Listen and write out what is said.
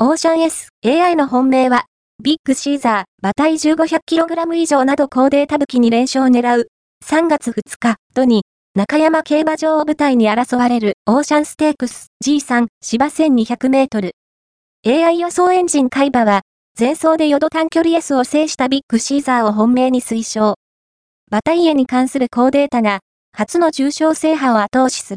オーシャン S、AI の本命は、ビッグシーザー、馬体 1500kg 以上など高データ武器に連勝を狙う、3月2日、土に、中山競馬場を舞台に争われる、オーシャンステークス G3 芝1200メートル。AI 予想エンジン海馬は、前走でヨド短距離 S を制したビッグシーザーを本命に推奨。バタイエに関する高データが、初の重賞制覇を後押しする。